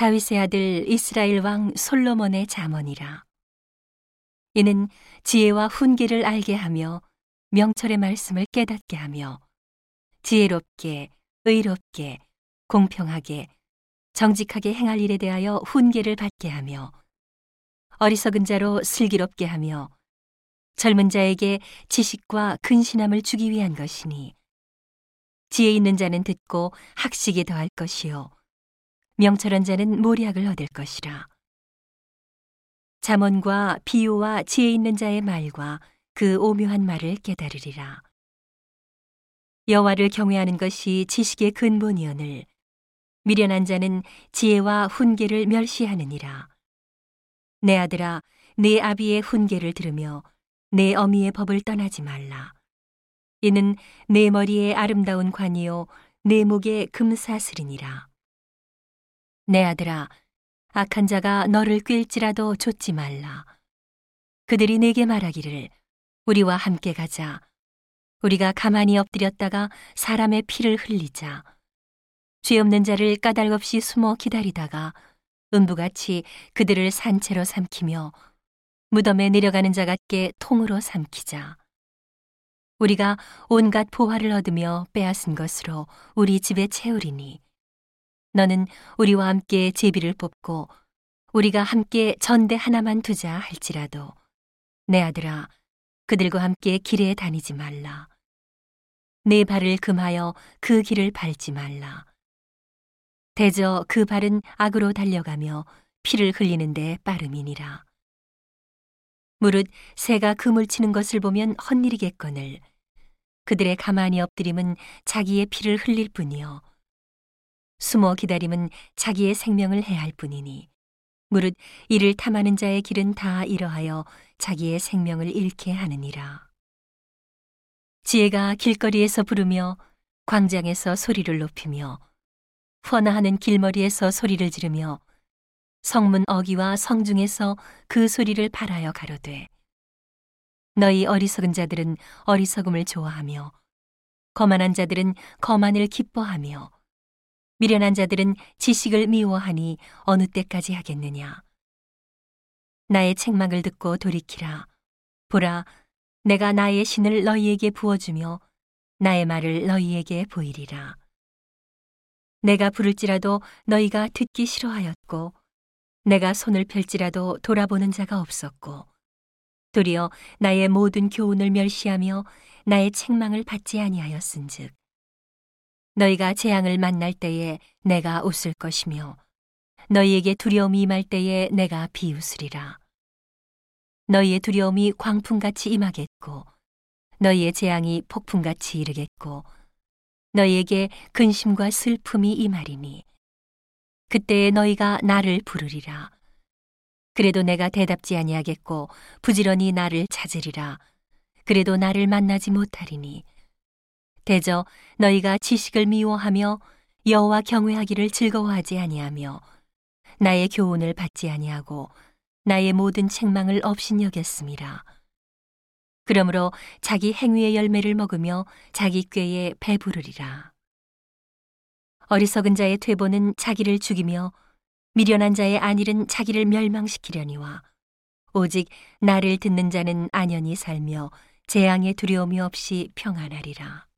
다윗의 아들 이스라엘 왕 솔로몬의 잠언이라. 이는 지혜와 훈계를 알게 하며 명철의 말씀을 깨닫게 하며 지혜롭게, 의롭게, 공평하게, 정직하게 행할 일에 대하여 훈계를 받게 하며 어리석은 자로 슬기롭게 하며 젊은 자에게 지식과 근신함을 주기 위한 것이니 지혜 있는 자는 듣고 학식이 더할 것이요 명철한 자는 모략을 얻을 것이라. 잠언과 비유와 지혜 있는 자의 말과 그 오묘한 말을 깨달으리라. 여호와를 경외하는 것이 지식의 근본이오늘 미련한 자는 지혜와 훈계를 멸시하느니라. 내 아들아 내 아비의 훈계를 들으며 내 어미의 법을 떠나지 말라. 이는 내 머리에 아름다운 관이요 내 목에 금사슬이니라 내 아들아 악한 자가 너를 꿰일지라도 좇지 말라. 그들이 내게 말하기를 우리와 함께 가자. 우리가 가만히 엎드렸다가 사람의 피를 흘리자. 죄 없는 자를 까닭없이 숨어 기다리다가 음부같이 그들을 산채로 삼키며 무덤에 내려가는 자 같게 통으로 삼키자. 우리가 온갖 보화를 얻으며 빼앗은 것으로 우리 집에 채우리니 너는 우리와 함께 제비를 뽑고 우리가 함께 전대 하나만 두자 할지라도 내 아들아 그들과 함께 길에 다니지 말라. 내 발을 금하여 그 길을 밟지 말라. 대저 그 발은 악으로 달려가며 피를 흘리는데 빠름이니라. 무릇 새가 그물 치는 것을 보면 헛일이겠거늘. 그들의 가만히 엎드림은 자기의 피를 흘릴 뿐이요 숨어 기다림은 자기의 생명을 해할 뿐이니. 무릇 이를 탐하는 자의 길은 다 이러하여 자기의 생명을 잃게 하느니라. 지혜가 길거리에서 부르며 광장에서 소리를 높이며 훤하는 길머리에서 소리를 지르며 성문 어기와 성중에서 그 소리를 발하여 가로되 너희 어리석은 자들은 어리석음을 좋아하며 거만한 자들은 거만을 기뻐하며 미련한 자들은 지식을 미워하니 어느 때까지 하겠느냐? 나의 책망을 듣고 돌이키라. 보라 내가 나의 신을 너희에게 부어주며 나의 말을 너희에게 보이리라. 내가 부를지라도 너희가 듣기 싫어하였고 내가 손을 펼지라도 돌아보는 자가 없었고 도리어 나의 모든 교훈을 멸시하며 나의 책망을 받지 아니하였은즉 너희가 재앙을 만날 때에 내가 웃을 것이며 너희에게 두려움이 임할 때에 내가 비웃으리라. 너희의 두려움이 광풍같이 임하겠고 너희의 재앙이 폭풍같이 이르겠고 너희에게 근심과 슬픔이 임하리니 그때에 너희가 나를 부르리라. 그래도 내가 대답지 아니하겠고 부지런히 나를 찾으리라. 그래도 나를 만나지 못하리니 대저 너희가 지식을 미워하며 여호와 경외하기를 즐거워하지 아니하며 나의 교훈을 받지 아니하고 나의 모든 책망을 업신여겼습니다. 그러므로 자기 행위의 열매를 먹으며 자기 꾀에 배부르리라. 어리석은 자의 퇴보는 자기를 죽이며 미련한 자의 안일은 자기를 멸망시키려니와 오직 나를 듣는 자는 안연히 살며 재앙의 두려움이 없이 평안하리라.